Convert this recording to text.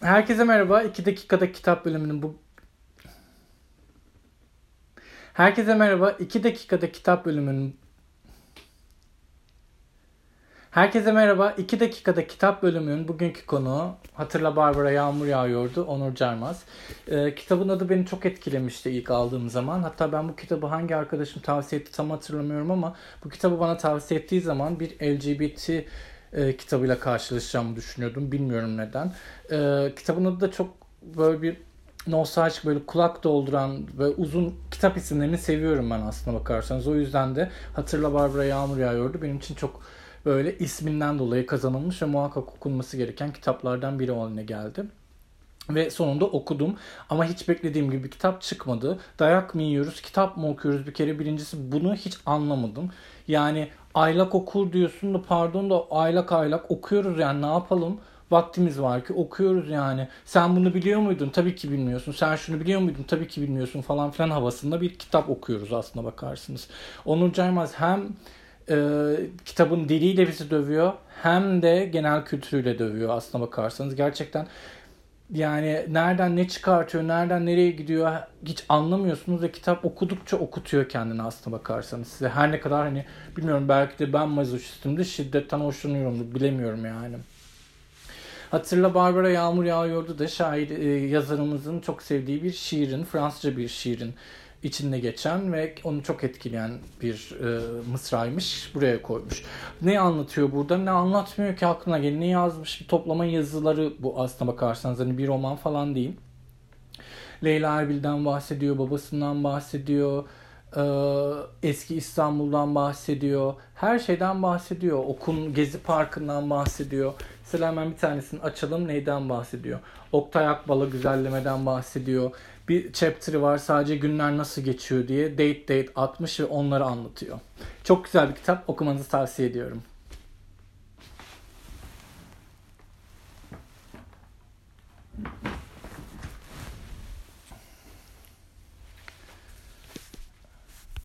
Herkese merhaba. 2 dakikada kitap bölümünün bu Herkese merhaba. 2 dakikada kitap bölümünün Herkese merhaba. 2 dakikada kitap bölümünün bugünkü konu Hatırla Barbara Yağmur Yağıyordu. Onur Carmaz. Ee, kitabın adı beni çok etkilemişti ilk aldığım zaman. Hatta ben bu kitabı hangi arkadaşım tavsiye etti tam hatırlamıyorum ama bu kitabı bana tavsiye ettiği zaman bir LGBT e, kitabıyla karşılaşacağımı düşünüyordum. Bilmiyorum neden. E, kitabın adı da çok böyle bir nostaljik böyle kulak dolduran ve uzun kitap isimlerini seviyorum ben aslında bakarsanız. O yüzden de Hatırla Barbara Yağmur Yağıyordu. Benim için çok böyle isminden dolayı kazanılmış ve muhakkak okunması gereken kitaplardan biri haline geldi. Ve sonunda okudum. Ama hiç beklediğim gibi kitap çıkmadı. Dayak mı yiyoruz, kitap mı okuyoruz bir kere? Birincisi bunu hiç anlamadım. Yani aylak okur diyorsun da pardon da aylak aylak okuyoruz yani ne yapalım? Vaktimiz var ki okuyoruz yani. Sen bunu biliyor muydun? Tabii ki bilmiyorsun. Sen şunu biliyor muydun? Tabii ki bilmiyorsun falan filan havasında bir kitap okuyoruz aslında bakarsınız. Onur Caymaz hem e, kitabın diliyle bizi dövüyor hem de genel kültürüyle dövüyor aslına bakarsanız. Gerçekten yani nereden ne çıkartıyor, nereden nereye gidiyor hiç anlamıyorsunuz ve kitap okudukça okutuyor kendini aslına bakarsanız size. Her ne kadar hani bilmiyorum belki de ben mazoşistimdir, şiddetten hoşlanıyorumdur bilemiyorum yani. Hatırla Barbara Yağmur Yağıyordu da şair e, yazarımızın çok sevdiği bir şiirin, Fransızca bir şiirin içinde geçen ve onu çok etkileyen bir e, mısraymış. Buraya koymuş. Ne anlatıyor burada? Ne anlatmıyor ki aklına gelin. Ne yazmış? Bir toplama yazıları bu aslına bakarsanız. Hani bir roman falan değil. Leyla Erbil'den bahsediyor, babasından bahsediyor, eski İstanbul'dan bahsediyor. Her şeyden bahsediyor. Okun Gezi Parkı'ndan bahsediyor. Mesela hemen bir tanesini açalım. Neyden bahsediyor? Oktay Akbal'a güzellemeden bahsediyor bir chapter'ı var sadece günler nasıl geçiyor diye date date atmış ve onları anlatıyor. Çok güzel bir kitap okumanızı tavsiye ediyorum.